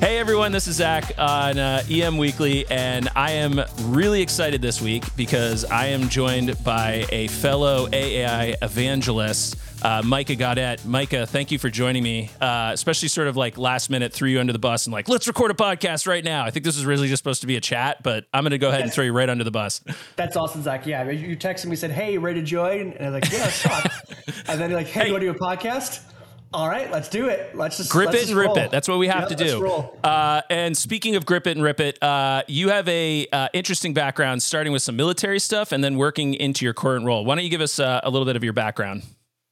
Hey everyone, this is Zach on uh, EM Weekly, and I am really excited this week because I am joined by a fellow AAI evangelist, uh, Micah Gaudet. Micah, thank you for joining me, uh, especially sort of like last minute threw you under the bus and like, let's record a podcast right now. I think this was really just supposed to be a chat, but I'm going to go ahead and throw you right under the bus. That's awesome, Zach. Yeah, you texted me, and said, hey, ready to join? And I was like, yeah, let's talk. and then you're like, hey, hey. you want to do a podcast? All right, let's do it. Let's just grip let's it and rip it. That's what we have yep, to do. Uh, and speaking of grip it and rip it, uh, you have a uh, interesting background, starting with some military stuff and then working into your current role. Why don't you give us uh, a little bit of your background?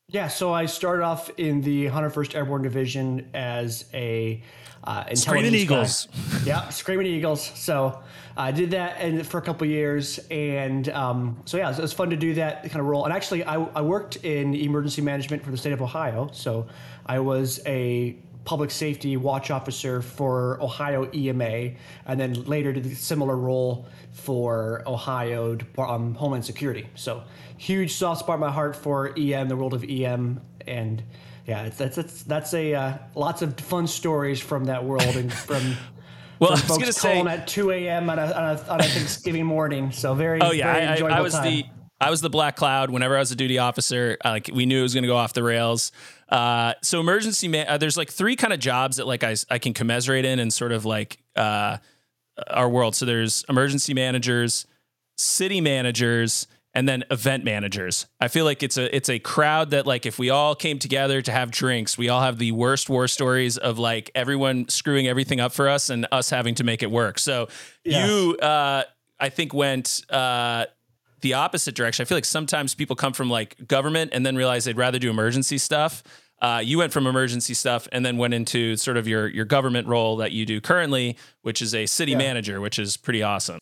Yeah, so I started off in the 101st Airborne Division as a uh, Screaming Eagles. Yeah, Screaming Eagles. So I did that and for a couple years, and um, so yeah, it was, fun to do that kind of role. And actually, I, I worked in emergency management for the state of Ohio, so I was a public safety watch officer for Ohio EMA, and then later did a similar role for Ohio um, Homeland Security. So huge soft spot in my heart for EM, the world of EM, and yeah, it's, that's that's that's a uh, lots of fun stories from that world and from. well, from I was going to say at 2 a.m. On a, on, a, on a Thanksgiving morning, so very. Oh yeah, very I, I, was time. the I was the black cloud. Whenever I was a duty officer, like we knew it was going to go off the rails. Uh, so emergency man, uh, there's like three kind of jobs that like I I can commiserate in and sort of like uh, our world. So there's emergency managers, city managers, and then event managers. I feel like it's a it's a crowd that like if we all came together to have drinks, we all have the worst war stories of like everyone screwing everything up for us and us having to make it work. So yeah. you uh I think went uh the opposite direction. I feel like sometimes people come from like government and then realize they'd rather do emergency stuff. Uh, you went from emergency stuff and then went into sort of your your government role that you do currently, which is a city yeah. manager, which is pretty awesome.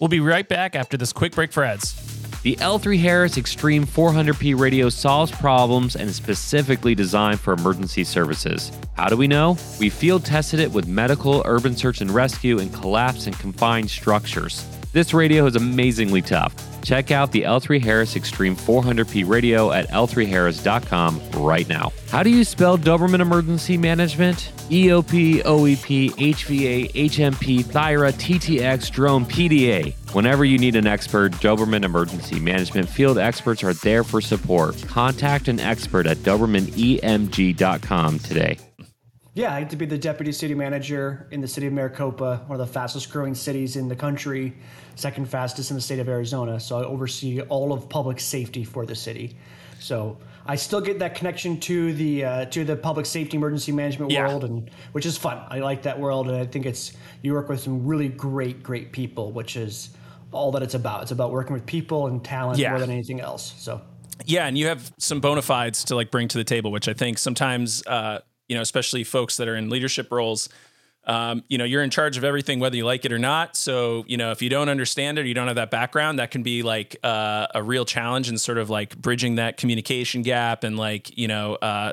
We'll be right back after this quick break for ads. The L3 Harris Extreme 400p radio solves problems and is specifically designed for emergency services. How do we know? We field tested it with medical, urban search and rescue, and collapse and confined structures. This radio is amazingly tough. Check out the L3 Harris Extreme 400p radio at l3harris.com right now. How do you spell Doberman Emergency Management? EOP, OEP, HVA, HMP, THIRA, TTX, Drone, PDA. Whenever you need an expert, Doberman Emergency Management field experts are there for support. Contact an expert at DobermanEMG.com today. Yeah, I get to be the deputy city manager in the city of Maricopa, one of the fastest growing cities in the country, second fastest in the state of Arizona. So I oversee all of public safety for the city. So I still get that connection to the uh, to the public safety emergency management yeah. world, and which is fun. I like that world, and I think it's you work with some really great, great people, which is all that it's about. It's about working with people and talent yeah. more than anything else. So yeah, and you have some bona fides to like bring to the table, which I think sometimes uh, you know, especially folks that are in leadership roles. Um, you know, you're in charge of everything, whether you like it or not. So, you know, if you don't understand it or you don't have that background, that can be like uh, a real challenge and sort of like bridging that communication gap and like, you know, uh,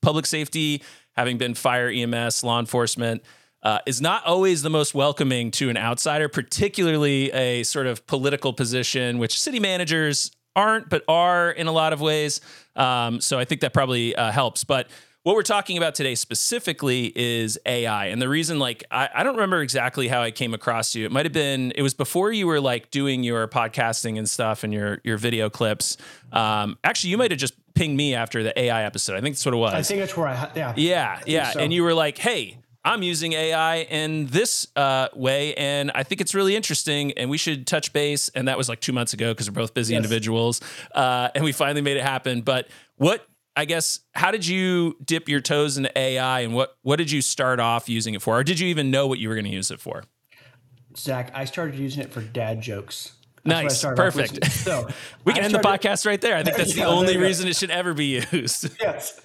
public safety, having been fire, EMS, law enforcement, uh, is not always the most welcoming to an outsider, particularly a sort of political position, which city managers aren't, but are in a lot of ways. Um, so I think that probably uh, helps. But what we're talking about today specifically is AI. And the reason, like, I, I, don't remember exactly how I came across you. It might have been, it was before you were like doing your podcasting and stuff and your your video clips. Um, actually, you might have just pinged me after the AI episode. I think that's what it was. I think that's where I, yeah. Yeah. Yeah. So. And you were like, hey, I'm using AI in this uh, way, and I think it's really interesting, and we should touch base. And that was like two months ago because we're both busy yes. individuals, uh, and we finally made it happen. But what I guess how did you dip your toes into AI and what what did you start off using it for? Or did you even know what you were going to use it for? Zach, I started using it for dad jokes. That's nice. Perfect. So we can I end the podcast right there. I think that's yeah, the only reason it should ever be used. yes.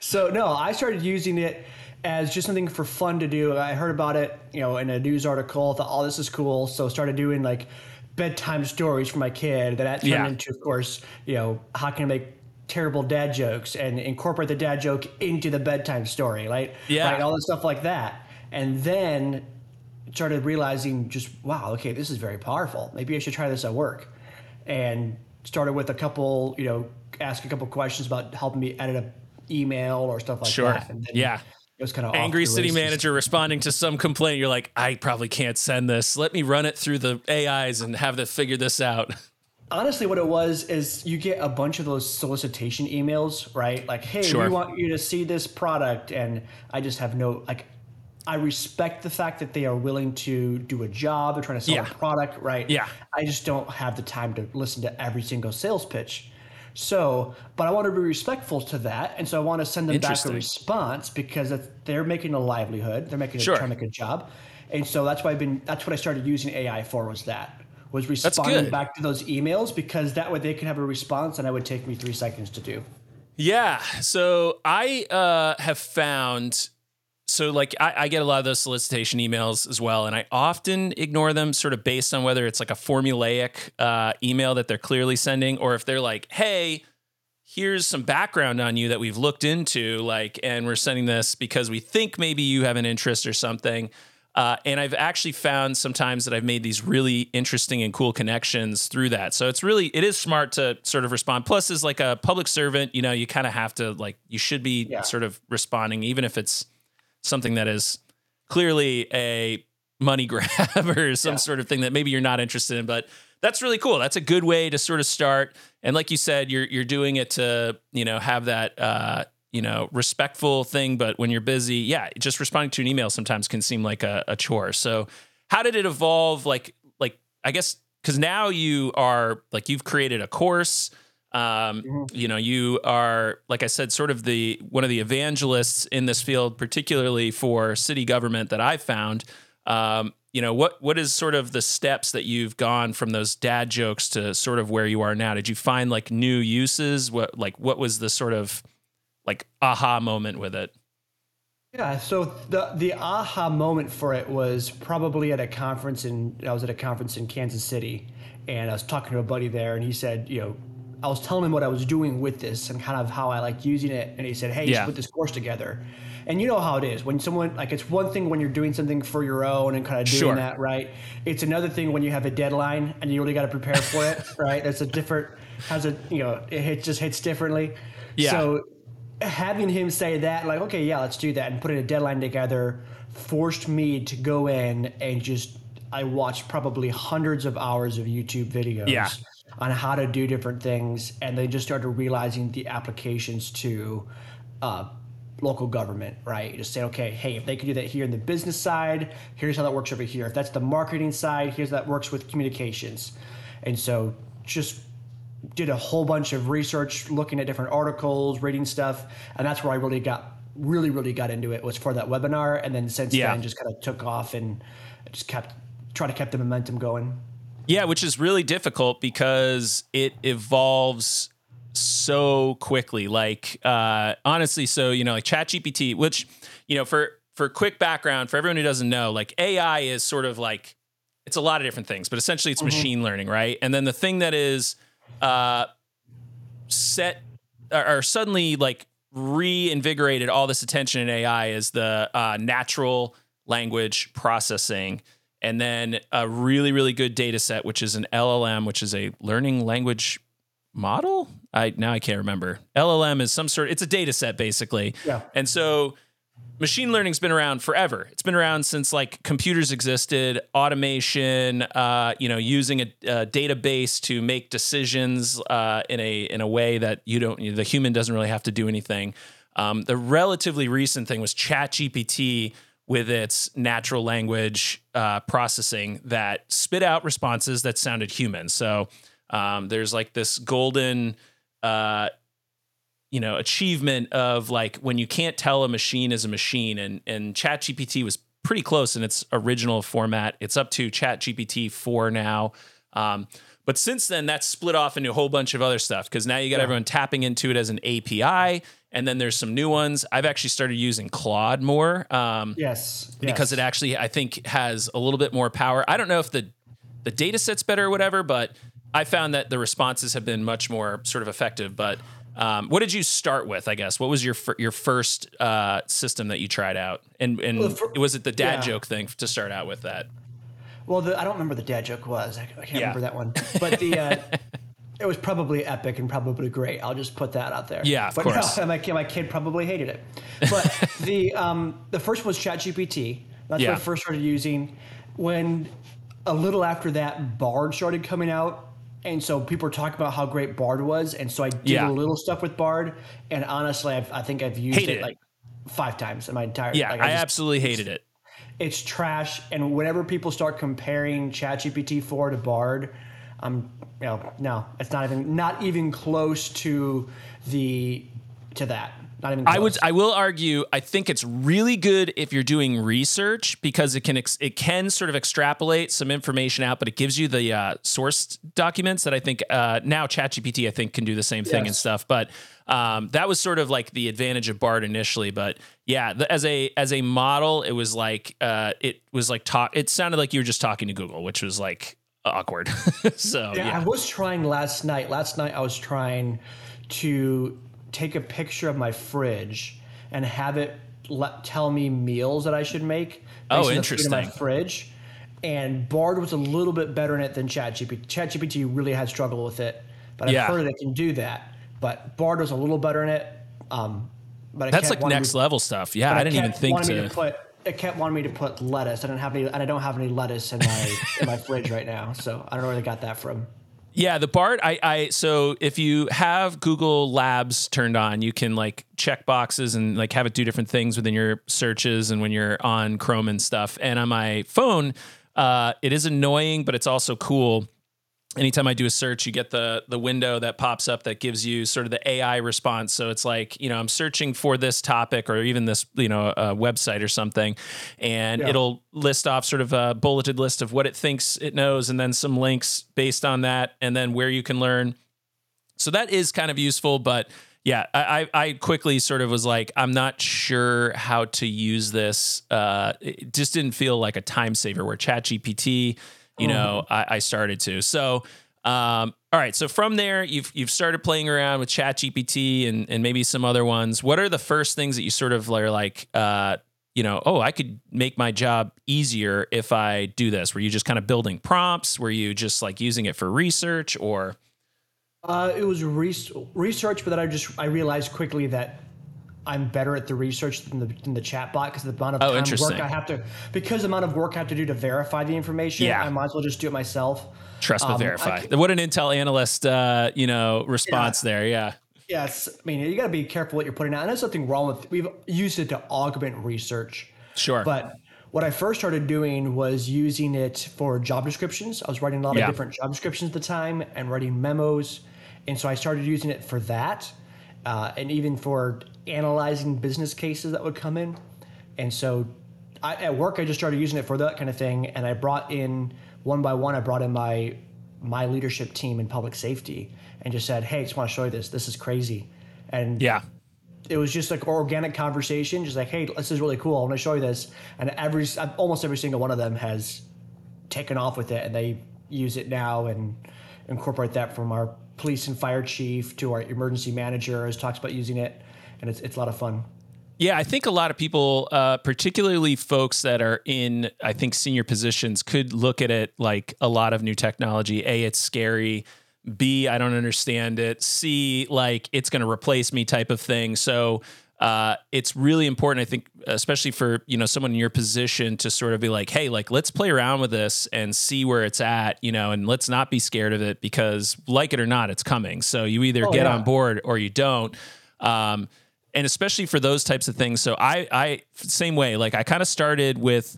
So no, I started using it as just something for fun to do. I heard about it, you know, in a news article. Thought, oh, this is cool. So started doing like bedtime stories for my kid. That turned yeah. into, of course, you know, how can I make terrible dad jokes and incorporate the dad joke into the bedtime story, right? Yeah. Right, all the stuff like that. And then started realizing just, wow, okay, this is very powerful. Maybe I should try this at work. And started with a couple, you know, ask a couple questions about helping me edit a email or stuff like sure. that. And then, yeah. it was kind of angry city manager responding to some complaint. You're like, I probably can't send this. Let me run it through the AIs and have them figure this out. Honestly, what it was is you get a bunch of those solicitation emails, right? Like, hey, Sure. we want you to see this product, and I just have no like. I respect the fact that they are willing to do a job. They're trying to sell Yeah. a product, right? Yeah. I just don't have the time to listen to every single sales pitch. So, but I want to be respectful to that, and so I want to send them back a response because they're making a livelihood. They're making a, Sure. trying to make a job, and so that's why I've been. That's what I started using AI for. Was that was responding back to those emails because that way they can have a response, and it would take me three seconds to do. Yeah. So I uh, have found. So like I, I get a lot of those solicitation emails as well, and I often ignore them, sort of based on whether it's like a formulaic uh, email that they're clearly sending, or if they're like, "Hey, here's some background on you that we've looked into, like, and we're sending this because we think maybe you have an interest or something." Uh, and I've actually found sometimes that I've made these really interesting and cool connections through that. So it's really it is smart to sort of respond. Plus, as like a public servant, you know, you kind of have to like you should be Yeah. sort of responding, even if it's something that is clearly a money grab or some Yeah. sort of thing that maybe you're not interested in. But that's really cool. That's a good way to sort of start. And like you said, you're you're doing it to you know have that uh, you know respectful thing. But when you're busy, yeah, just responding to an email sometimes can seem like a, a chore. So how did it evolve? Like like I guess because now you are like you've created a course. Um, you know, you are like I said, sort of the one of the evangelists in this field, particularly for city government that I've found. Um, you know, what what is sort of the steps that you've gone from those dad jokes to sort of where you are now? Did you find like new uses? What like what was the sort of like aha moment with it? Yeah, so the the aha moment for it was probably at a conference in I was at a conference in Kansas City, and I was talking to a buddy there, and he said, you know, I was telling him what I was doing with this and kind of how I like using it, and he said, hey, you Yeah. should put this course together. And you know how it is when someone like it's one thing when you're doing something for your own and kind of doing Sure. that right. It's another thing when you have a deadline and you really got to prepare for it, right? That's a different has a you know it just hits differently. Yeah. So having him say that, like, okay, yeah, let's do that, and putting a deadline together, forced me to go in and just. I watched probably hundreds of hours of YouTube videos Yeah. on how to do different things, and they just started realizing the applications to uh, local government, right? Just say, okay, hey, if they can do that here in the business side, here's how that works over here. If that's the marketing side, here's how that works with communications. And so just did a whole bunch of research, looking at different articles, reading stuff, and that's where I really got really really got into it was for that webinar, and then since Yeah. then just kind of took off and just kept try to keep the momentum going. Yeah, which is really difficult because it evolves so quickly. Like uh, honestly, so you know, like ChatGPT, which you know, for for quick background for everyone who doesn't know, like AI is sort of like it's a lot of different things, but essentially it's machine learning, right? And then the thing that is uh, set or, or suddenly like reinvigorated all this attention in AI is the uh, natural language processing, and then a really really good data set, which is an LLM, which is a learning language model. I now I can't remember. LLM is some sort. It's a data set basically. Yeah. And so machine learning's been around forever. It's been around since like computers existed, automation, uh, you know, using a, a database to make decisions uh, in a in a way that you don't the human doesn't really have to do anything. Um, the relatively recent thing was ChatGPT with its natural language uh, processing that spit out responses that sounded human. So um, there's like this golden uh, you know achievement of like when you can't tell a machine is a machine and and ChatGPT was pretty close in its original format. It's up to ChatGPT 4 now. Um, but since then, that's split off into a whole bunch of other stuff because now you got everyone tapping into it as an API, and then there's some new ones. I've actually started using Claude more um, Yes, because yes. it actually I think has a little bit more power. I don't know if the the data set's better or whatever, but I found that the responses have been much more sort of effective. But um, what did you start with? I guess what was your fir- your first uh, system that you tried out, and and Well, for- was it the dad yeah. joke thing to start out with that? Well, the, I don't remember the dad joke was. I, I can't Yeah. remember that one. But the uh, it was probably epic and probably great. I'll just put that out there. Yeah, of but course. No, my, kid, my kid probably hated it. But the um, the first was ChatGPT. That's Yeah. what I first started using. When a little after that, Bard started coming out. And so people are talking about how great Bard was. And so I did Yeah. a little stuff with Bard. And honestly, I've, I think I've used it it. like five times in my entire Yeah, like, I, just- absolutely hated it. it's trash. And whenever people start comparing ChatGPT four to Bard, I'm you know no, it's not even not even close to the to that. Not even. Close. I would I will argue I think it's really good if you're doing research because it can ex, it can sort of extrapolate some information out, but it gives you the uh, source documents that I think uh, now ChatGPT I think can do the same thing and stuff. But um, that was sort of like the advantage of Bard initially. But yeah, the, as a as a model, it was like uh, it was like talk. It sounded like you were just talking to Google, which was like awkward. so Yeah, yeah. I was trying last night. Last night I was trying to take a picture of my fridge and have it let, tell me meals that I should make. Oh, based on food in my interesting. fridge. And Bard was a little bit better in it than ChatGPT. ChatGPT really had struggled with it, but I've Yeah. heard it can do that. But Bard was a little better in it. Um, but That's like next level stuff. Yeah, I didn't even think to. to put. It kept wanting me to put lettuce. I don't have any, and I don't have any lettuce in my in my fridge right now. So I don't know where they got that from. Yeah, the Bard. I, I so if you have Google Labs turned on, you can like check boxes and like have it do different things within your searches and when you're on Chrome and stuff. And on my phone, uh, it is annoying, but it's also cool. Anytime I do a search, you get the the window that pops up that gives you sort of the AI response. So it's like you know I'm searching for this topic or even this you know uh, website or something, and Yeah. it'll list off sort of a bulleted list of what it thinks it knows, and then some links based on that, and then where you can learn. So that is kind of useful, but yeah, I, I I quickly sort of was like, I'm not sure how to use this. Uh, it just didn't feel like a time saver. Where ChatGPT, you know, I, I started to. So, um, all right. So from there, you've you've started playing around with ChatGPT and and maybe some other ones. What are the first things that you sort of are like? Uh, you know, oh, I could make my job easier if I do this. Were you just kind of building prompts? Were you just like using it for research or? Uh, it was res- research, but then I just I realized quickly that I'm better at the research than the than the chat bot because the amount of Oh, time work I have to because the amount of work I have to do to verify the information. Yeah. I might as well just do it myself. Trust but Um, verify. c- what an Intel analyst, uh, you know, response there. Yeah. Yes, I mean you got to be careful what you're putting out. And there's nothing wrong with we've used it to augment research. Sure. But what I first started doing was using it for job descriptions. I was writing a lot Yeah. of different job descriptions at the time and writing memos. And so I started using it for that uh, and even for analyzing business cases that would come in. And so I, at work, I just started using it for that kind of thing. And I brought in one by one, I brought in my my leadership team in public safety and just said, "Hey, I just want to show you this. This is crazy." And yeah. it was just like organic conversation, just like, "Hey, this is really cool. I want to show you this." And every almost every single one of them has taken off with it, and they use it now and incorporate that from our police and fire chief to our emergency manager has talks about using it, and it's it's a lot of fun. Yeah, I think a lot of people, uh, particularly folks that are in, I think, senior positions, could look at it like a lot of new technology. A, it's scary. B, I don't understand it. C, like it's going to replace me type of thing. So uh, it's really important, I think, especially for you know someone in your position to sort of be like, hey, like let's play around with this and see where it's at, you know, and let's not be scared of it because, like it or not, it's coming. So you either Oh, get yeah. on board or you don't. Um, and especially for those types of things. So I, I same way. Like I kind of started with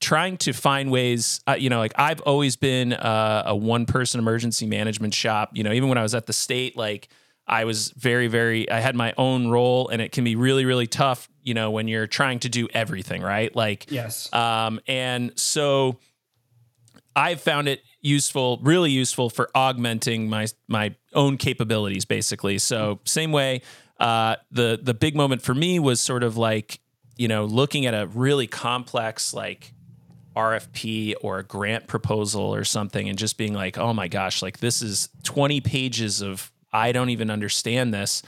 trying to find ways. Uh, you know, like I've always been uh, a one person emergency management shop. You know, even when I was at the state, like I was very, very. I had my own role, and it can be really, really tough. You know, when you're trying to do everything, right? Like, Yes. um, and so I've found it useful, really useful for augmenting my my own capabilities, basically. So same way, uh, the the big moment for me was sort of like you know looking at a really complex like RFP or a grant proposal or something, and just being like, oh my gosh, like this is twenty pages of I don't even understand this,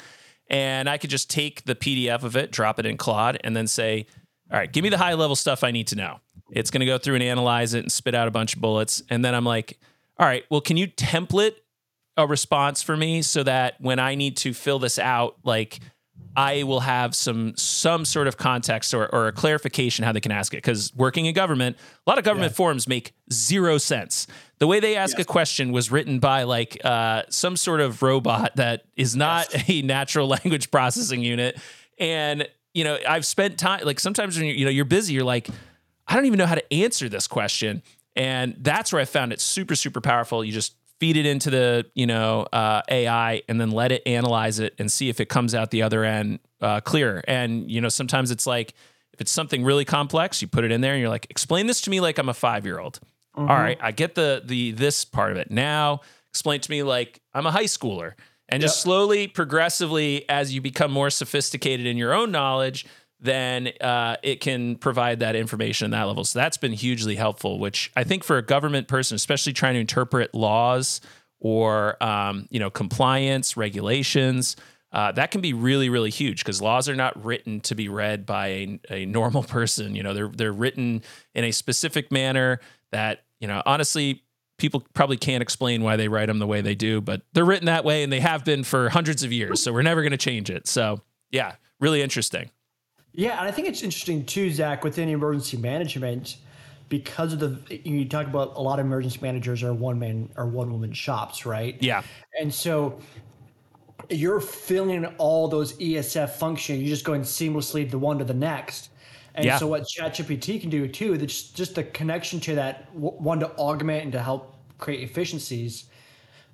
and I could just take the PDF of it, drop it in Claude, and then say, all right, give me the high level stuff I need to know. It's going to go through and analyze it and spit out a bunch of bullets. And then I'm like, all right, well, can you template a response for me so that when I need to fill this out, like I will have some some sort of context or, or a clarification how they can ask it. Because working in government, a lot of government yeah. forms make zero sense. The way they ask yes. a question was written by like uh, some sort of robot that is not yes. a natural language processing unit. And you know, I've spent time like sometimes when you're, you know you're busy, you're like, I don't even know how to answer this question. And that's where I found it super, super powerful. You just feed it into the you know uh, AI and then let it analyze it and see if it comes out the other end uh, clear. And you know sometimes it's like if it's something really complex, you put it in there and you're like, explain this to me like I'm a five year old. Mm-hmm. right, I get the the this part of it now. Explain to me like I'm a high schooler. And yep. just slowly, progressively, as you become more sophisticated in your own knowledge, then uh, it can provide that information at that level. So that's been hugely helpful, which I think for a government person, especially trying to interpret laws or um, you know compliance regulations, uh, that can be really really huge because laws are not written to be read by a, a normal person. You know, they're they're written in a specific manner that you know honestly people probably can't explain why they write them the way they do, but they're written that way and they have been for hundreds of years. So we're never going to change it. So yeah, really interesting. Yeah, and I think it's interesting too, Zach, within emergency management, because of the you talk about a lot of emergency managers are one man or one woman shops, right? Yeah. And so you're filling all those ESF functions, you're just going seamlessly the one to the next. And yeah. so what ChatGPT can do too, just just the connection to that one to augment and to help create efficiencies.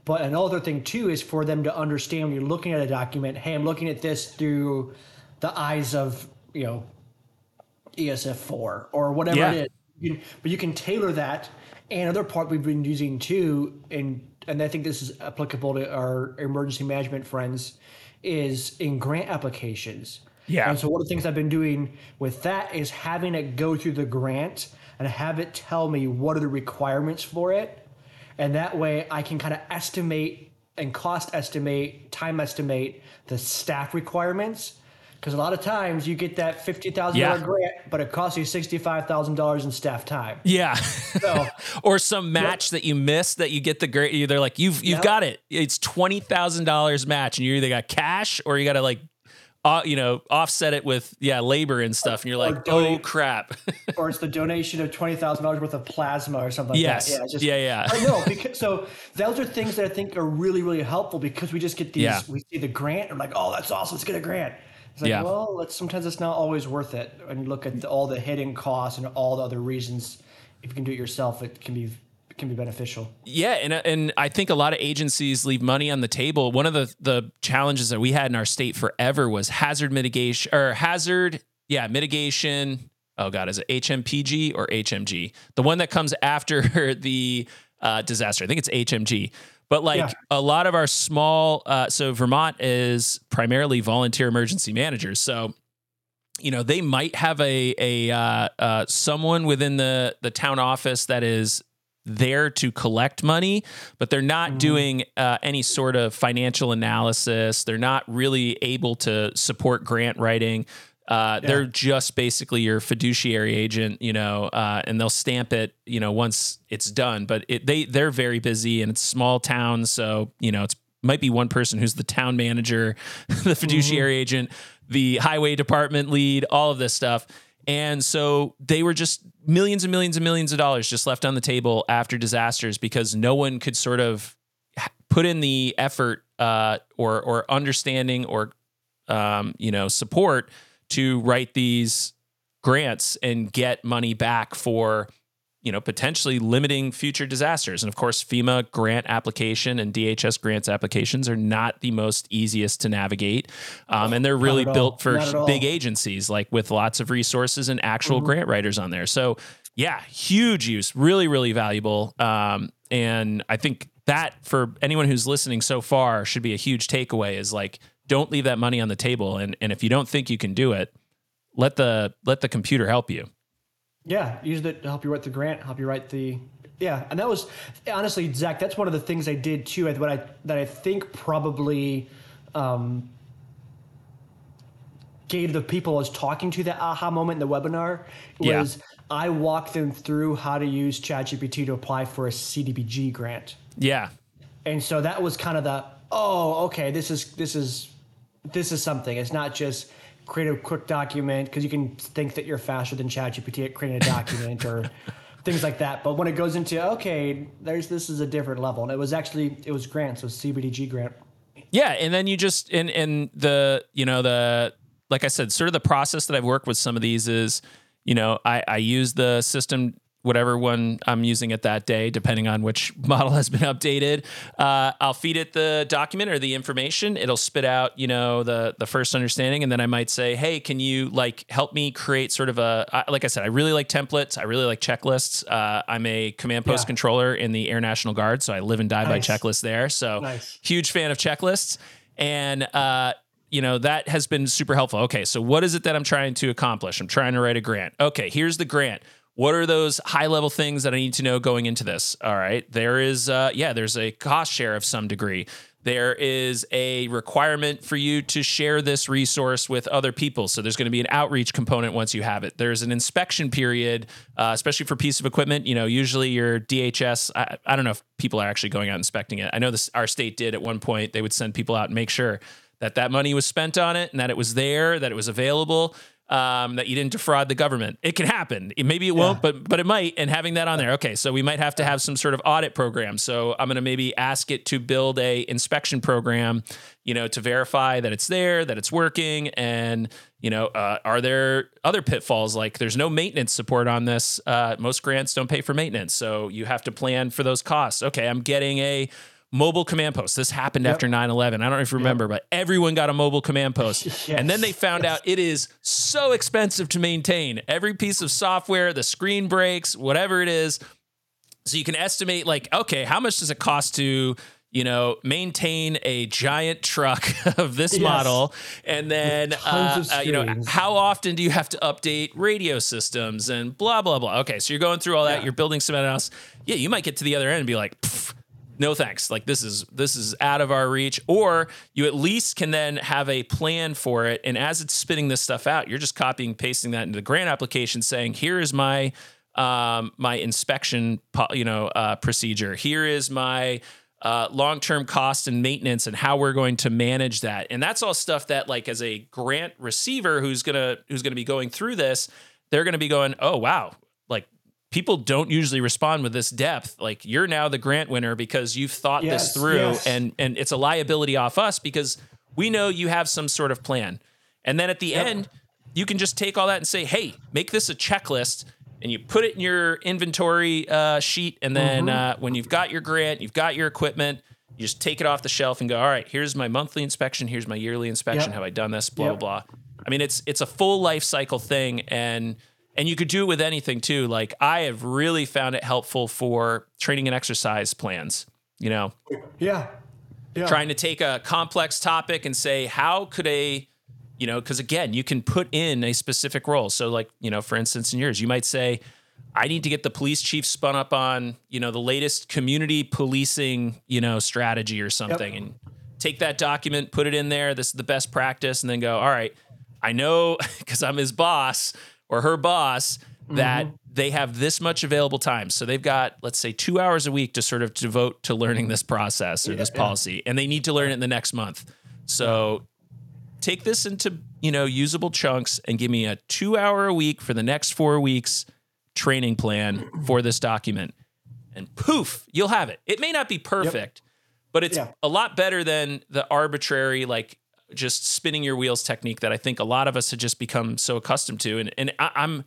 But another thing too is for them to understand when you're looking at a document, hey, I'm looking at this through the eyes of you know ESF4 or whatever yeah. it is. You, but you can tailor that. And another part we've been using too, and and I think this is applicable to our emergency management friends, is in grant applications. Yeah. And so one of the things I've been doing with that is having it go through the grant and have it tell me what are the requirements for it. And that way I can kind of estimate and cost estimate, time estimate the staff requirements because a lot of times you get that fifty thousand yeah. dollar grant, but it costs you sixty five thousand dollars in staff time. Yeah, so, or some match that you missed that you get the grant. They're like, you've you've got it. It's twenty thousand dollars match, and you either got cash or you got to like uh, you know, offset it with yeah labor and stuff, and you're like, donate, oh crap. or it's the donation of twenty thousand dollars worth of plasma or something like yes. that. Yeah, just, yeah, yeah. I know because so those are things that I think are really really helpful because we just get these. Yeah. We see the grant and like, oh, that's awesome. Let's get a grant. It's like, yeah. well, it's, sometimes it's not always worth it. And you look at mm. the, all the hidden costs and all the other reasons. If you can do it yourself, it can be can be beneficial. Yeah, and uh, and I think a lot of agencies leave money on the table. One of the the challenges that we had in our state forever was hazard mitigation or hazard yeah mitigation. Oh God, is it HMPG or HMG? The one that comes after the uh, disaster. I think it's HMG. But like yeah. a lot of our small, uh, so Vermont is primarily volunteer emergency managers. So you know they might have a a uh, uh, someone within the the town office that is there to collect money, but they're not mm-hmm. doing uh, any sort of financial analysis. They're not really able to support grant writing. Uh, yeah. They're just basically your fiduciary agent, you know, uh, and they'll stamp it, you know, once it's done. But it, they they're very busy, and it's small towns, so you know, it's might be one person who's the town manager, the fiduciary mm-hmm. agent, the highway department lead, all of this stuff. And so they were just millions and millions and millions of dollars just left on the table after disasters because no one could sort of put in the effort uh, or or understanding or um, you know support to write these grants and get money back for you know potentially limiting future disasters. And of course FEMA grant application and DHS grants applications are not the most easiest to navigate. Um, and they're really built for big agencies like with lots of resources and actual mm-hmm. grant writers on there. So yeah huge use really really valuable. Um, and I think that for anyone who's listening so far should be a huge takeaway is like don't leave that money on the table. And and if you don't think you can do it, let the let the computer help you. Yeah, use it to help you write the grant, help you write the yeah, and that was honestly, Zach. That's one of the things I did too. What I that I think probably um, gave the people I was talking to that aha moment in the webinar was yeah. I walked them through how to use ChatGPT to apply for a CDBG grant. Yeah, and so that was kind of the oh okay this is this is this is something. It's not just create a quick document because you can think that you're faster than ChatGPT at creating a document or things like that. But when it goes into okay, there's this is a different level, and it was actually it was grant, so CBDG grant. Yeah, and then you just and and the you know the like I said, sort of the process that I've worked with some of these is you know I I use the system whatever one I'm using it that day, depending on which model has been updated. Uh, I'll feed it the document or the information. It'll spit out, you know, the the first understanding, and then I might say, "Hey, can you like help me create sort of a like I said, I really like templates. I really like checklists. Uh, I'm a command post Yeah. controller in the Air National Guard, so I live and die Nice. by checklists there. So Nice. huge fan of checklists, and uh, you know that has been super helpful. Okay, so what is it that I'm trying to accomplish? I'm trying to write a grant. Okay, here's the grant. What are those high level things that I need to know going into this? All right, there is uh, yeah, there's a cost share of some degree. There is a requirement for you to share this resource with other people. So there's going to be an outreach component once you have it. There's an inspection period, uh, especially for piece of equipment. You know, usually your DHS. I, I don't know if people are actually going out inspecting it. I know this our state did at one point. They would send people out and make sure that that money was spent on it and that it was there, that it was available. Um, that you didn't defraud the government. It can happen. It- Maybe it won't, but but it might. And having that on there, okay. So we might have to have some sort of audit program. So I'm going to maybe ask it to build a inspection program, you know, to verify that it's there, that it's working, and you know, uh, are there other pitfalls like there's no maintenance support on this? Uh, most grants don't pay for maintenance, so you have to plan for those costs. Okay, I'm getting a mobile command post. This happened after 9/11. I don't know if you remember, but everyone got a mobile command post. And then they found out it is so expensive to maintain. Every piece of software, the screen breaks, whatever it is. So you can estimate like, okay, how much does it cost to, you know, maintain a giant truck of this Yes. model? And then, uh, uh, you know, how often do you have to update radio systems and blah, blah, blah. Okay. So you're going through all that. Yeah. You're building something else. Yeah. You might get to the other end and be like, "Pff, no thanks. Like this is this is out of our reach. Or you at least can then have a plan for it. And as it's spitting this stuff out you're just copying pasting that into the grant application saying here is my um, my inspection you know uh, procedure. Here is my uh, long-term cost and maintenance and how we're going to manage that. And that's all stuff that like as a grant receiver who's gonna who's gonna be going through this they're gonna be going oh wow. Like people don't usually respond with this depth like you're now the grant winner because you've thought this through yes. and and it's a liability off us because we know you have some sort of plan and then at the end you can just take all that and say hey make this a checklist and you put it in your inventory uh, sheet and then uh, when you've got your grant you've got your equipment you just take it off the shelf and go all right here's my monthly inspection here's my yearly inspection Yep. have i done this blah Yep. blah blah i mean it's it's a full life cycle thing and and you could do it with anything too. Like i have really found it helpful for training and exercise plans you know? Yeah. Yeah. trying to take a complex topic and say how could a you know because again you can put in a specific role. So like you know for instance in yours you might say i need to get the police chief spun up on you know the latest community policing you know strategy or something. And take that document put it in there this is the best practice and then go all right i know because i'm his boss or her boss that mm-hmm. they have this much available time. So they've got let's say two hours a week to sort of devote to learning this process or this policy and they need to learn it in the next month. So take this into you know usable chunks and give me a two hour a week for the next four weeks training plan for this document. And poof you'll have it. It may not be perfect but it's Yeah. a lot better than the arbitrary like just spinning your wheels technique that i think a lot of us have just become so accustomed to. And, and I, i'm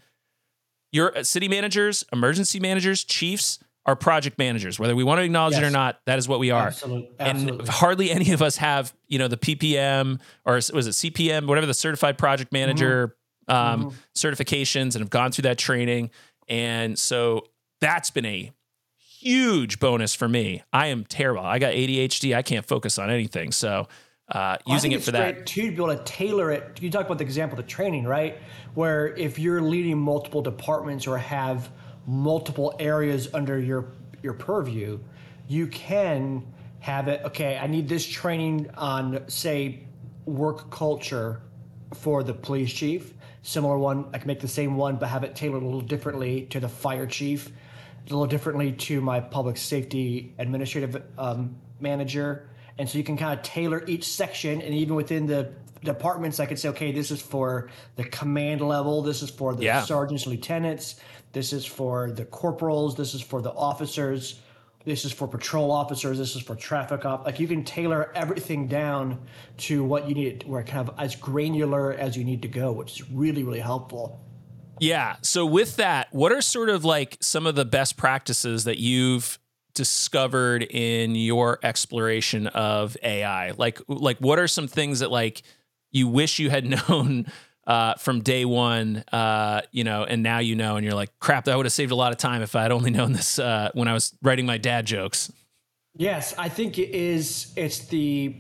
your city managers emergency managers chiefs are project managers. Whether we want to acknowledge it or not that is what we are. Absolute- and absolutely. hardly any of us have you know the ppm or was it cpm whatever the certified project manager um, certifications and have gone through that training. And so that's been a huge bonus for me. I am terrible. I got adhd i can't focus on anything. So uh, using it for that too to be able to tailor it. You talk about the example of the training, right? Where if you're leading multiple departments or have multiple areas under your your purview, you can have it. Okay, I need this training on, say, work culture for the police chief. Similar one, I can make the same one, but have it tailored a little differently to the fire chief, a little differently to my public safety administrative um, manager, and so you can kind of tailor each section, and even within the departments, I could say, okay, this is for the command level, this is for the Yeah. sergeants, lieutenants, this is for the corporals, this is for the officers, this is for patrol officers, this is for traffic op. Like you can tailor everything down to what you need, where kind of as granular as you need to go, which is really really helpful. Yeah. So with that, what are sort of like some of the best practices that you've discovered in your exploration of AI? Like like what are some things that like you wish you had known uh, from day one, uh, you know, and now you know, and you're like, crap, that would have saved a lot of time if I had only known this uh, when I was writing my dad jokes. Yes, I think it is. It's the.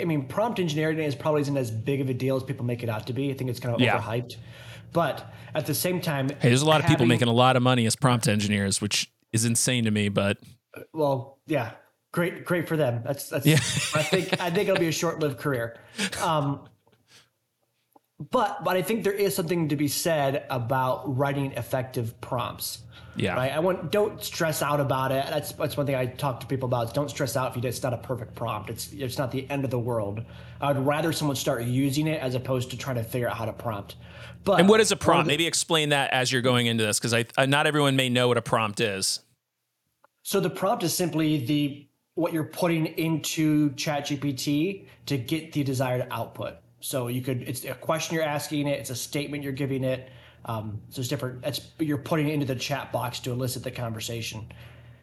I mean, prompt engineering is probably isn't as big of a deal as people make it out to be. I think it's kind of Yeah. overhyped, but at the same time, Hey, there's a lot of people making a lot of money as prompt engineers, which is insane to me, but Well, yeah, great, great for them. That's that's. Yeah. I think I think it'll be a short-lived career. Um, but but I think there is something to be said about writing effective prompts. yeah. Right. I want don't stress out about it. That's that's one thing I talk to people about. Is don't stress out if you it's not a perfect prompt. It's it's not the end of the world. I would rather someone start using it as opposed to trying to figure out how to prompt. But And what is a prompt? the- Maybe explain that as you're going into this, because I, I not everyone may know what a prompt is. So the prompt is simply the what you're putting into ChatGPT to get the desired output. So you could it's a question you're asking it, it's a statement you're giving it. Um, so it's different. It's you're putting it into the chat box to elicit the conversation.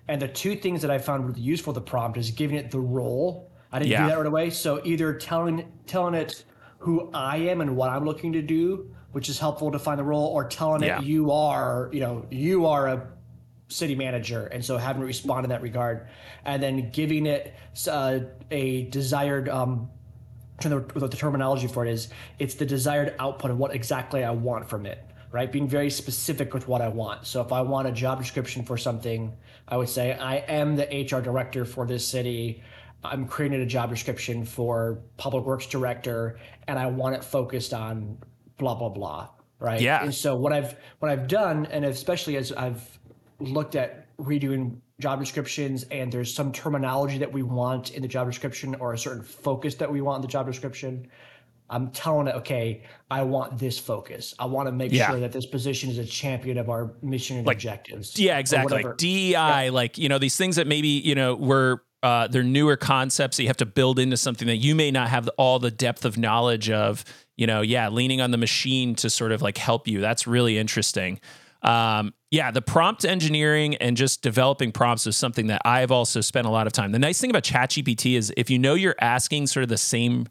And the two things that I found really useful the prompt is giving it the role. I didn't Yeah. do that right away. So either telling telling it who I am and what I'm looking to do, which is helpful to find the role, or telling Yeah. it you are, you know, you are a city manager, and so having to respond in that regard, and then giving it uh, a desired. Um, what the terminology for it is, it's the desired output of what exactly I want from it. Right, being very specific with what I want. So if I want a job description for something, I would say I am the HR director for this city. I'm creating a job description for public works director, and I want it focused on blah blah blah. Right. Yeah. And so what I've what I've done, and especially as I've looked at redoing job descriptions and there's some terminology that we want in the job description or a certain focus that we want in the job description i'm telling it okay i want this focus i want to make Yeah. sure that this position is a champion of our mission and objectives Yeah, exactly. Like DEI, like you know these things that maybe you know were uh, they're newer concepts that you have to build into something that you may not have all the depth of knowledge of. You know, yeah, leaning on the machine to sort of like help you. That's really interesting. Um, yeah, the prompt engineering and just developing prompts is something that I've also spent a lot of time. The nice thing about ChatGPT is if you know you're asking sort of the same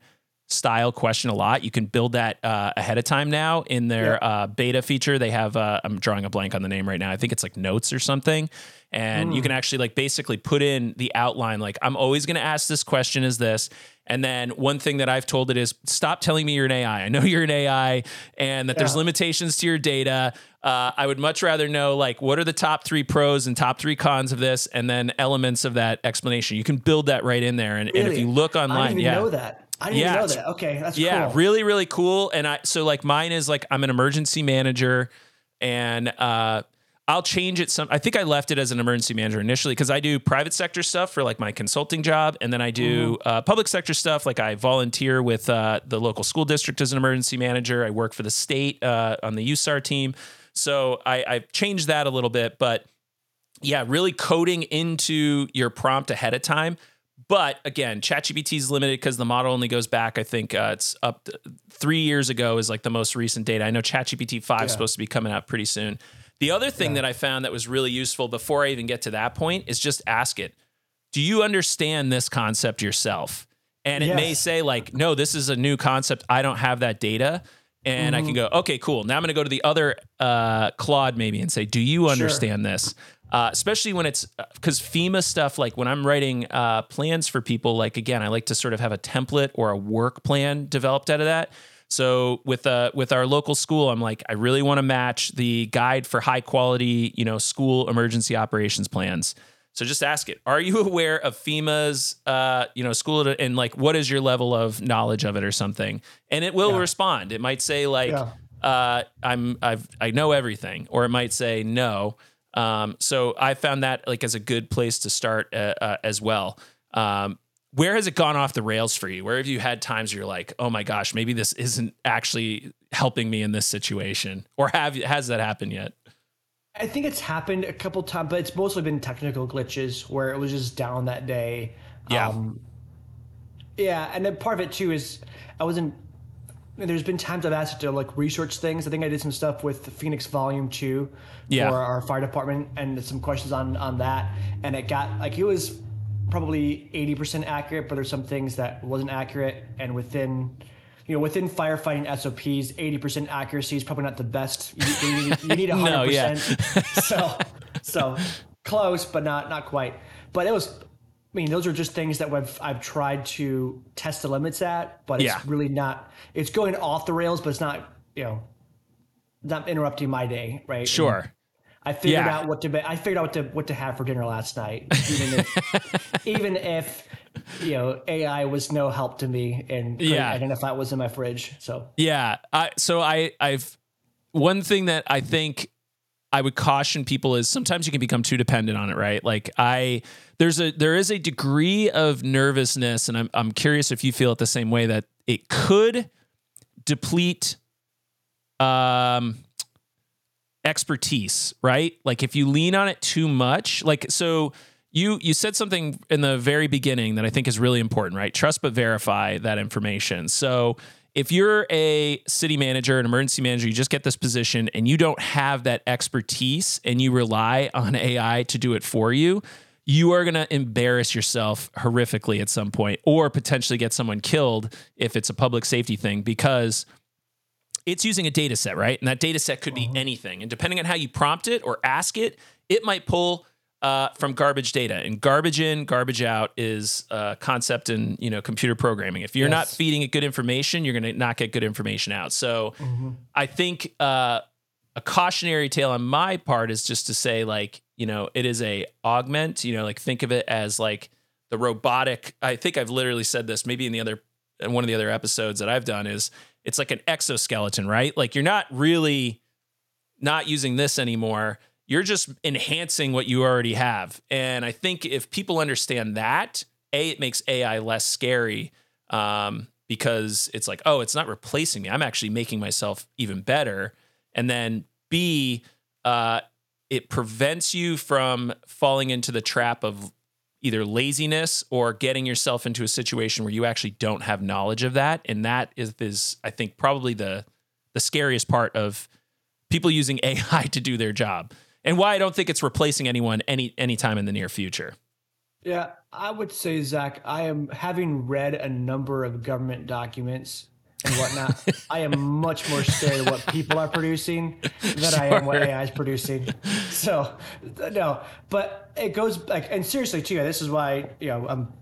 style question a lot. You can build that uh, ahead of time now in their uh, beta feature. They have, uh, I'm drawing a blank on the name right now. I think it's like notes or something. And you can actually like basically put in the outline, like, I'm always going to ask this question is this. And then one thing that I've told it is stop telling me you're an AI. I know you're an AI and that there's limitations to your data. Uh, I would much rather know like what are the top three pros and top three cons of this, and then elements of that explanation. You can build that right in there. And, and if you look online, yeah, know that i didn't Yeah, know that okay that's yeah, cool really, really cool. And I so like mine is like I'm an emergency manager, and uh, I'll change it some. I think I left it as an emergency manager initially because I do private sector stuff for like my consulting job, and then I do Mm-hmm. uh, public sector stuff. Like I volunteer with uh, the local school district as an emergency manager. I work for the state uh, on the USAR team. So I, I've changed that a little bit, but yeah, really coding into your prompt ahead of time. But again, ChatGPT is limited because the model only goes back. I think uh, it's up to three years ago is like the most recent data. I know ChatGPT five is supposed to be coming out pretty soon. The other thing that I found that was really useful before I even get to that point is just ask it, do you understand this concept yourself? And it may say like, no, this is a new concept. I don't have that data. And I can go, okay, cool. Now I'm going to go to the other uh, Claude maybe and say, do you understand this? Uh, especially when it's because FEMA stuff, like when I'm writing uh, plans for people, like again, I like to sort of have a template or a work plan developed out of that. So with uh with our local school, I'm like, I really want to match the guide for high quality, you know, school emergency operations plans. So just ask it: Are you aware of FEMA's, uh, you know, school and like what is your level of knowledge of it or something? And it will Yeah. respond. It might say like, Yeah. uh, I'm I've I know everything, or it might say no. Um, so I found that like as a good place to start uh, uh, as well. Um, where has it gone off the rails for you? Where have you had times where you're like, oh my gosh, maybe this isn't actually helping me in this situation, or have has that happened yet? I think it's happened a couple times, but it's mostly been technical glitches where it was just down that day. Yeah. Um, yeah, and then part of it too is I wasn't. There's been times I've asked to like research things. I think I did some stuff with Phoenix Volume Two Yeah. for our fire department, and some questions on on that, and it got like it was probably 80% accurate, but there's some things that wasn't accurate, and within. You know, within firefighting SOPs, 80% accuracy is probably not the best. You, you, need- you need 100%. No, yeah. so, so close, but not not quite. But it was. I mean, those are just things that I've I've tried to test the limits at, but it's Yeah. really not. It's going off the rails, but it's not. You know, not interrupting my day, right? Sure. I figured Yeah. out what to. I figured out what to what to have for dinner last night, even if even if you know AI was no help to me and Yeah. identify what was in my fridge. So Yeah. I so I I've one thing that I think I would caution people is sometimes you can become too dependent on it, right? Like I there's a there is a degree of nervousness and I'm I'm curious if you feel it the same way that it could deplete um expertise, right? Like if you lean on it too much, like so you you said something in the very beginning that I think is really important, right? Trust but verify that information. So if you're a city manager, an emergency manager, you just get this position and you don't have that expertise and you rely on AI to do it for you, you are going to embarrass yourself horrifically at some point or potentially get someone killed if it's a public safety thing because it's using a data set, right? And that data set could be uh-huh. anything. And depending on how you prompt it or ask it, it might pull uh, from garbage data. And garbage in, garbage out is a concept in you know computer programming. If you're not feeding it good information, you're going to not get good information out. So I think uh, a cautionary tale on my part is just to say like you know it is a augment. You know, like think of it as like the robotic. I think I've literally said this maybe in the other in one of the other episodes that I've done is it's like an exoskeleton, right? Like you're not really not using this anymore. You're just enhancing what you already have. And I think if people understand that, A, it makes AI less scary um, because it's like, oh, it's not replacing me. I'm actually making myself even better. And then B, uh, it prevents you from falling into the trap of either laziness or getting yourself into a situation where you actually don't have knowledge of that. And that is, is I think, probably the the scariest part of people using AI to do their job. And why I don't think it's replacing anyone any anytime in the near future. Yeah, I would say, Zach, I am having read a number of government documents and whatnot. I am much more scared of what people are producing than I am what AI is producing. So, no, but it goes like, and seriously, too, this is why, you know, um,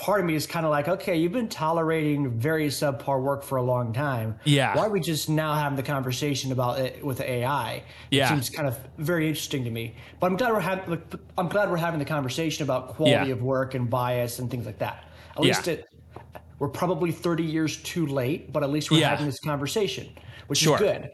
part of me is kind of like, okay, you've been tolerating very subpar work for a long time. Yeah. Why are we just now having the conversation about it with AI? Yeah. It seems kind of very interesting to me. But I'm glad we're having. I'm glad we're having the conversation about quality Yeah. of work and bias and things like that. At least Yeah. it. We're probably 30 years too late, but at least we're Yeah. having this conversation, which Sure. is good.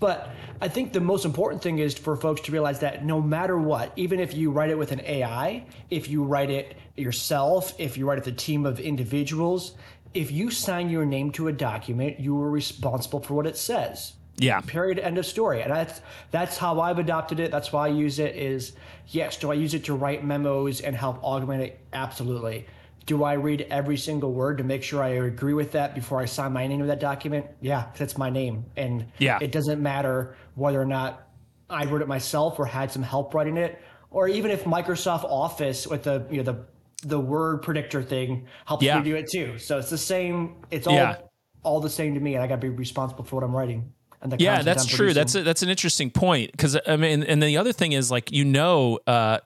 But I think the most important thing is for folks to realize that no matter what, even if you write it with an AI, if you write it yourself, if you write it with a team of individuals, if you sign your name to a document, you are responsible for what it says. Yeah. Period. End of story. And that's that's how I've adopted it. That's why I use it. Is yes. Do I use it to write memos and help augment it? Absolutely. Do I read every single word to make sure I agree with that before I sign my name to that document? Yeah, that's my name, and Yeah. it doesn't matter whether or not I wrote it myself or had some help writing it, or even if Microsoft Office with the you know the the word predictor thing helps Yeah. me do it too. So it's the same. It's all Yeah. all the same to me, and I got to be responsible for what I'm writing. And Yeah, that's I'm true. producing. That's a, that's an interesting point because I mean, and the other thing is like you know, uh,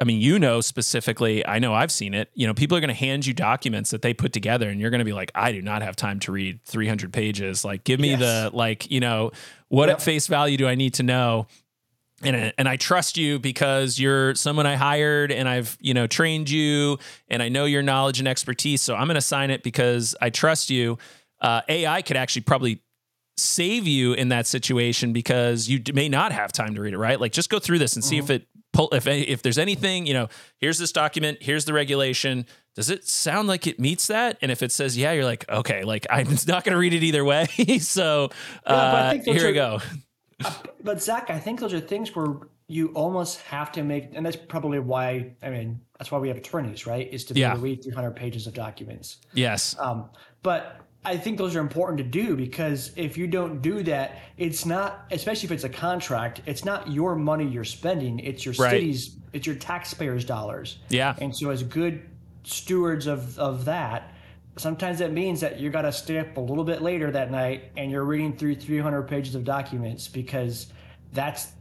I mean, you know specifically. I know I've seen it. You know, people are going to hand you documents that they put together, and you're going to be like, I do not have time to read 300 pages. Like, give me Yes. the like, you know, what Yep. at face value do I need to know? and and I trust you because you're someone I hired and I've you know trained you and I know your knowledge and expertise. So I'm going to sign it because I trust you. Uh, AI could actually probably save you in that situation because you d- may not have time to read it. Right? Like just go through this and see if it pull if if there's anything, you know, here's this document, here's the regulation. Does it sound like it meets that? And if it says yeah, you're like, okay, like I'm not going to read it either way. so uh, here are, we go. but Zach, I think those are things where you almost have to make, and that's probably why. I mean, that's why we have attorneys, right? Is to be yeah. able to read 300 pages of documents. Yes. Um, but I think those are important to do because if you don't do that, it's not, especially if it's a contract, it's not your money you're spending. It's your right. city's, it's your taxpayers' dollars. Yeah. And so, as good stewards of of that, sometimes that means that you got to stay up a little bit later that night and you're reading through 300 pages of documents because that's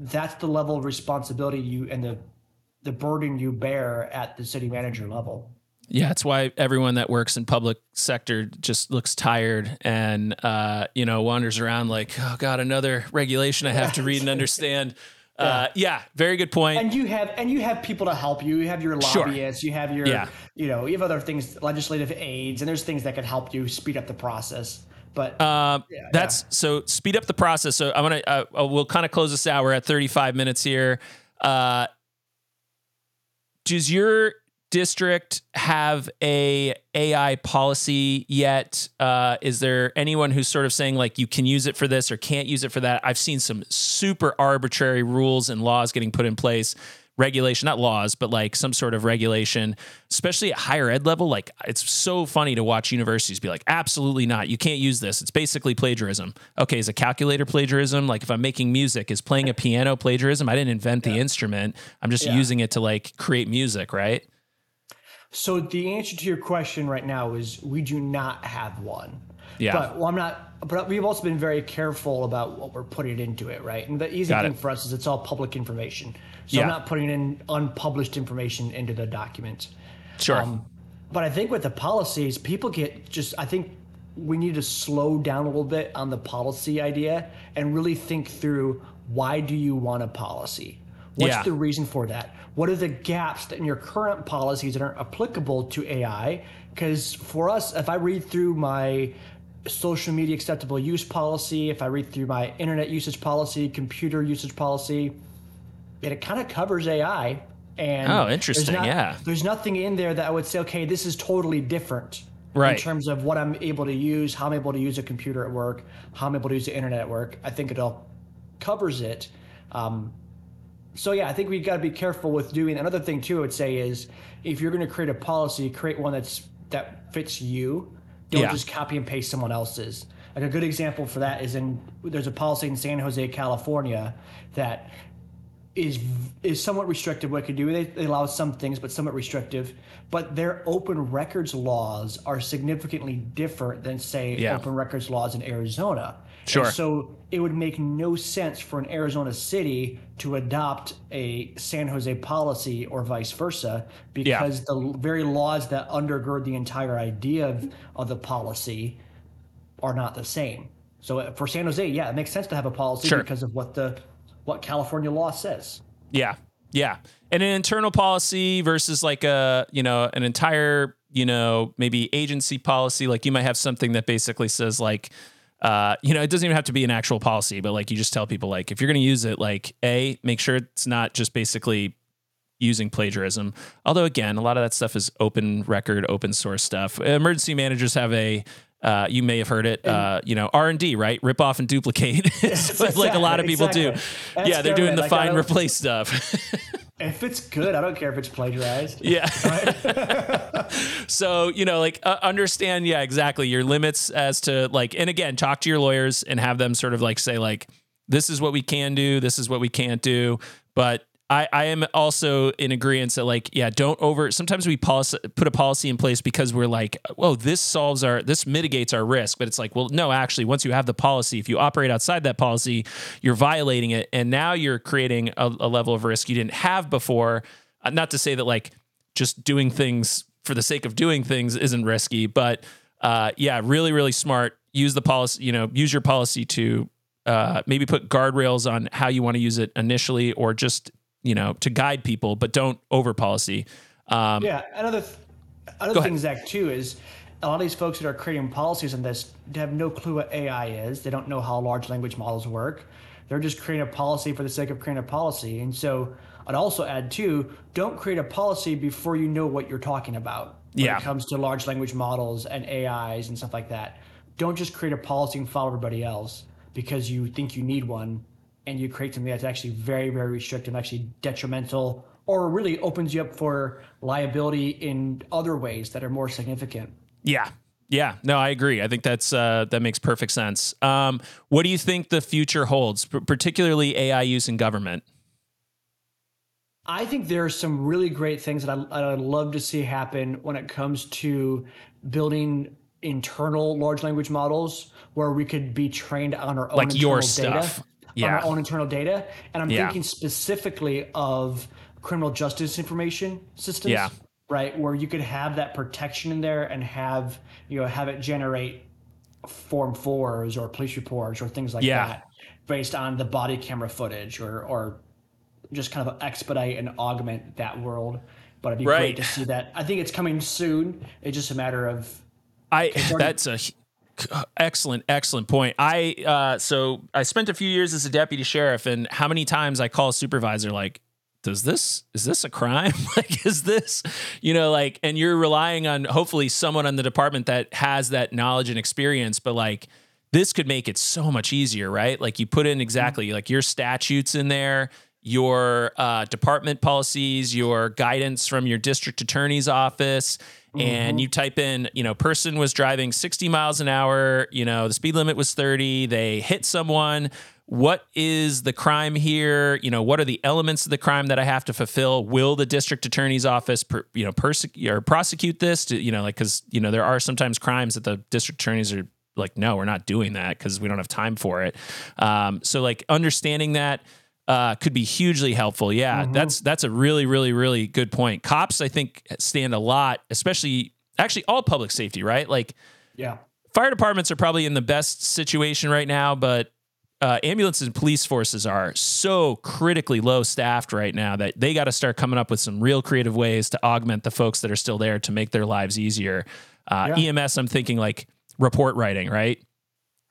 that's the level of responsibility you and the the burden you bear at the city manager level. Yeah, it's why everyone that works in public sector just looks tired and uh, you know wanders around like, oh god, another regulation I have to read and understand. Yeah. Uh, yeah, very good point. And you have and you have people to help you. You have your lobbyists. Sure. You have your yeah. you know you have other things, legislative aides, and there's things that can help you speed up the process. But uh, yeah, that's yeah. so speed up the process. So I'm gonna uh, uh we'll kind of close this out. We're at 35 minutes here. Uh, does your district have a AI policy yet? Uh, is there anyone who's sort of saying like you can use it for this or can't use it for that? I've seen some super arbitrary rules and laws getting put in place. Regulation, not laws, but like some sort of regulation, especially at higher ed level. Like it's so funny to watch universities be like, absolutely not. You can't use this. It's basically plagiarism. Okay, is a calculator plagiarism? Like if I'm making music, is playing a piano plagiarism? I didn't invent the yeah. instrument. I'm just yeah. using it to like create music, right? So the answer to your question right now is we do not have one. Yeah. But well, I'm not. But we've also been very careful about what we're putting into it, right? And the easy Got thing it. for us is it's all public information. So yeah. I'm not putting in unpublished information into the document. Sure. Um, but I think with the policies, people get just. I think we need to slow down a little bit on the policy idea and really think through why do you want a policy? What's yeah. the reason for that? What are the gaps in your current policies that aren't applicable to AI? Because for us, if I read through my social media acceptable use policy, if I read through my internet usage policy, computer usage policy, it, it kind of covers AI. And oh, interesting. There's not, yeah. There's nothing in there that I would say, okay, this is totally different. Right. In terms of what I'm able to use, how I'm able to use a computer at work, how I'm able to use the internet at work. I think it all covers it. Um, so yeah, I think we've got to be careful with doing. Another thing too, I would say is if you're going to create a policy, create one that's that fits you. Don't yeah. just copy and paste someone else's. Like a good example for that is in there's a policy in San Jose, California, that is is somewhat restrictive what it can do. They, they, allow some things, but somewhat restrictive. But their open records laws are significantly different than say yeah. open records laws in Arizona. Sure. And so it would make no sense for an Arizona city to adopt a San Jose policy or vice versa because yeah. the very laws that undergird the entire idea of, of the policy are not the same. So uh, for San Jose, yeah, it makes sense to have a policy sure. because of what the what California law says. Yeah. Yeah. And an internal policy versus like a, you know, an entire, you know, maybe agency policy, like you might have something that basically says like uh, you know, it doesn't even have to be an actual policy, but like you just tell people like if you're going to use it, like a make sure it's not just basically using plagiarism. Although again, a lot of that stuff is open record, open source stuff. Emergency managers have a uh, you may have heard it, uh, you know, R and D, right? Rip off and duplicate, exactly, like a lot of people exactly. do. That's yeah, they're doing the find replace stuff. If it's good, I don't care if it's plagiarized. Yeah. so, you know, like uh, understand, yeah, exactly your limits as to like, and again, talk to your lawyers and have them sort of like say, like, this is what we can do, this is what we can't do. But I, I am also in agreement that like yeah don't over sometimes we policy, put a policy in place because we're like oh this solves our this mitigates our risk. But it's like well no actually once you have the policy if you operate outside that policy you're violating it. And now you're creating a, a level of risk you didn't have before. Uh, not to say that like just doing things for the sake of doing things isn't risky but uh, yeah really really smart. Use the policy you know use your policy to uh, maybe put guardrails on how you want to use it initially or just you know, to guide people, but don't over policy. Um, yeah, another th- other thing, Zach, too, is a lot of these folks that are creating policies on this have no clue what AI is. They don't know how large language models work. They're just creating a policy for the sake of creating a policy. And so I'd also add too, don't create a policy before you know what you're talking about when Yeah. it comes to large language models and AIs and stuff like that. Don't just create a policy and follow everybody else because you think you need one and you create something that's actually very, very restrictive, actually detrimental, or really opens you up for liability in other ways that are more significant. Yeah. Yeah. No, I agree. I think that's uh, that makes perfect sense. Um, what do you think the future holds, p- particularly AI use in government? I think there are some really great things that I, I'd love to see happen when it comes to building internal large language models where we could be trained on our own Like your stuff. data, Yeah. our own internal data. And I'm Yeah. thinking specifically of criminal justice information systems. Yeah. Right, where you could have that protection in there and have you know have it generate form fours or police reports or things like Yeah. that based on the body camera footage or or just kind of expedite and augment that world. But it'd be Right. great to see that. I think it's coming soon. It's just a matter of I that's a excellent excellent point. I uh, so I spent a few years as a deputy sheriff, and how many times I call a supervisor like, "Does this is this a crime? like, is this you know like?" And you're relying on hopefully someone in the department that has that knowledge and experience, but like. This could make it so much easier, right? Like you put in exactly like your statutes in there, your uh, department policies, your guidance from your district attorney's office, and you type in, you know, person was driving 60 miles an hour, you know, the speed limit was 30, they hit someone. What is the crime here? You know, what are the elements of the crime that I have to fulfill? Will the district attorney's office, per, you know, persecute or prosecute this? To, you know, like because you know there are sometimes crimes that the district attorneys are like, no, we're not doing that because we don't have time for it. Um, so like understanding that uh, could be hugely helpful. Yeah, that's that's a really really really good point. Cops, I think, stand a lot, especially actually all public safety, right? Like yeah. fire departments are probably in the best situation right now, but uh, ambulance and police forces are so critically low staffed right now that they got to start coming up with some real creative ways to augment the folks that are still there to make their lives easier. Uh, Yeah. EMS, I'm thinking like report writing, right?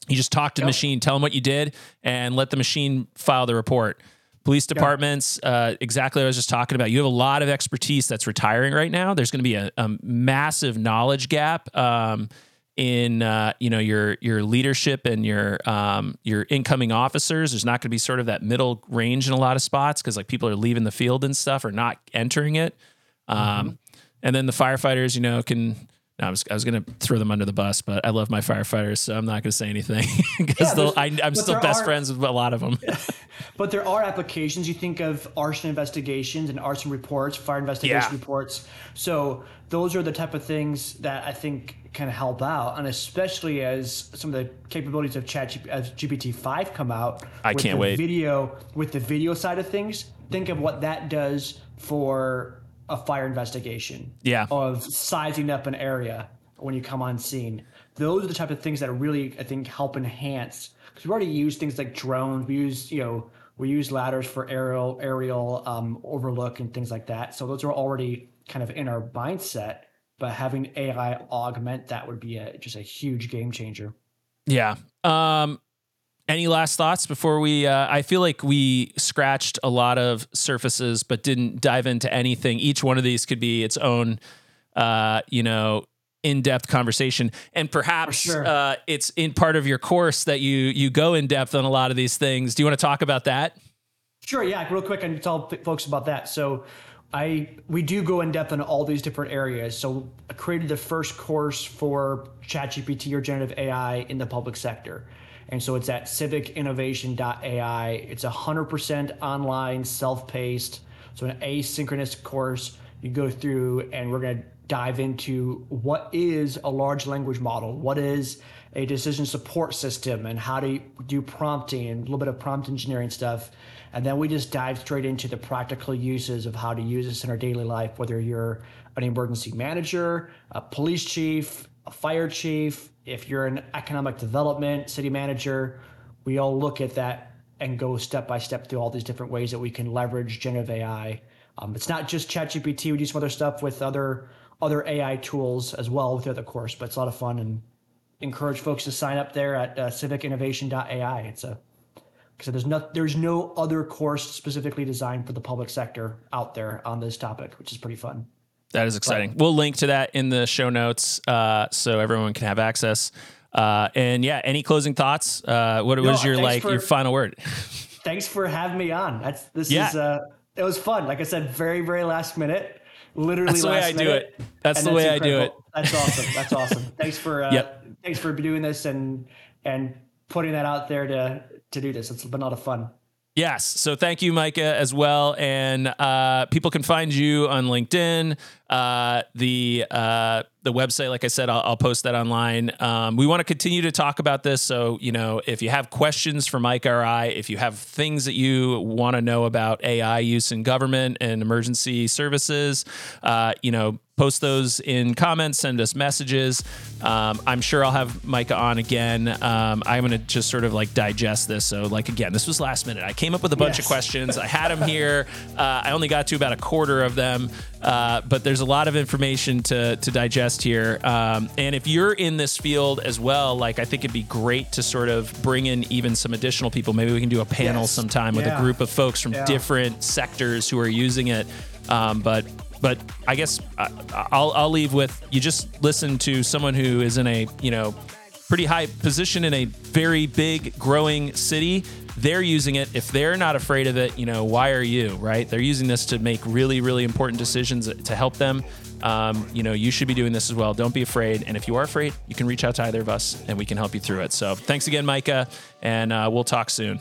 You just talk to the machine, tell them what you did, and let the machine file the report. Police departments, uh, exactly what I was just talking about. You have a lot of expertise that's retiring right now. There's going to be a, a massive knowledge gap um, in uh, you know your your leadership and your um, your incoming officers. There's not going to be sort of that middle range in a lot of spots because like people are leaving the field and stuff or not entering it. Um, And then the firefighters, you know, can. No, I was, I was going to throw them under the bus, but I love my firefighters, so I'm not going to say anything because Yeah, I I'm still best are- friends with a lot of them. But there are applications. You think of arson investigations and arson reports, fire investigation Yeah. reports. So those are the type of things that I think can help out, and especially as some of the capabilities of Chat GPT five come out. I with can't the wait. Video with the video side of things. Think of what that does for a fire investigation. Yeah. Of sizing up an area when you come on scene. Those are the type of things that really I think help enhance because we already use things like drones. We use you know we use ladders for aerial aerial um, overlook and things like that. So those are already kind of in our mindset. But having AI augment that would be a, just a huge game changer. Yeah. Um, any last thoughts before we? Uh, I feel like we scratched a lot of surfaces, but didn't dive into anything. Each one of these could be its own, uh, you know, in-depth conversation, and perhaps sure. uh, it's in part of your course that you you go in depth on a lot of these things. Do you want to talk about that? Sure, yeah, real quick, I can tell folks about that. So, I we do go in depth on all these different areas. So, I created the first course for ChatGPT or generative AI in the public sector, and so it's at civicinnovation.ai. It's a hundred percent online, self-paced, so an asynchronous course. You go through, and we're going to dive into what is a large language model, what is a decision support system, and how to do prompting and a little bit of prompt engineering stuff. And then we just dive straight into the practical uses of how to use this in our daily life, whether you're an emergency manager, a police chief, a fire chief, if you're an economic development city manager, we all look at that and go step by step through all these different ways that we can leverage generative AI. Um, it's not just ChatGPT. We do some other stuff with other other AI tools as well with the other course, but it's a lot of fun and encourage folks to sign up there at uh, civicinnovation.ai. It's a because there's no there's no other course specifically designed for the public sector out there on this topic, which is pretty fun. That is exciting. But, we'll link to that in the show notes uh, so everyone can have access. Uh, and yeah, any closing thoughts? Uh, what no, was your like for, your final word? thanks for having me on. That's this yeah. is uh, it was fun. Like I said, very very last minute. Literally, that's the way I minute, do it. That's the way incredible. I do it. That's awesome. That's awesome. Thanks for uh, yep. thanks for doing this and and putting that out there to to do this. It's been a lot of fun. Yes. So thank you, Micah, as well. And uh, people can find you on LinkedIn. Uh, the uh, the website, like I said, I'll, I'll post that online. Um, we want to continue to talk about this. So, you know, if you have questions for Micah or I, if you have things that you want to know about AI use in government and emergency services, uh, you know, post those in comments, send us messages. Um, I'm sure I'll have Micah on again. Um, I'm going to just sort of like digest this. So, like, again, this was last minute. I came up with a bunch yes. of questions. I had them here. Uh, I only got to about a quarter of them, uh, but there's a lot of information to, to digest here. Um, and if you're in this field as well, like, I think it'd be great to sort of bring in even some additional people. Maybe we can do a panel yes. sometime with a group of folks from yeah. different sectors who are using it. Um, but but I guess uh, I'll I'll leave with you. Just listen to someone who is in a you know pretty high position in a very big growing city. They're using it. If they're not afraid of it, you know, why are you, right? They're using this to make really, really important decisions to help them. Um, you know, you should be doing this as well. Don't be afraid. And if you are afraid, you can reach out to either of us and we can help you through it. So thanks again, Micah, and uh, we'll talk soon.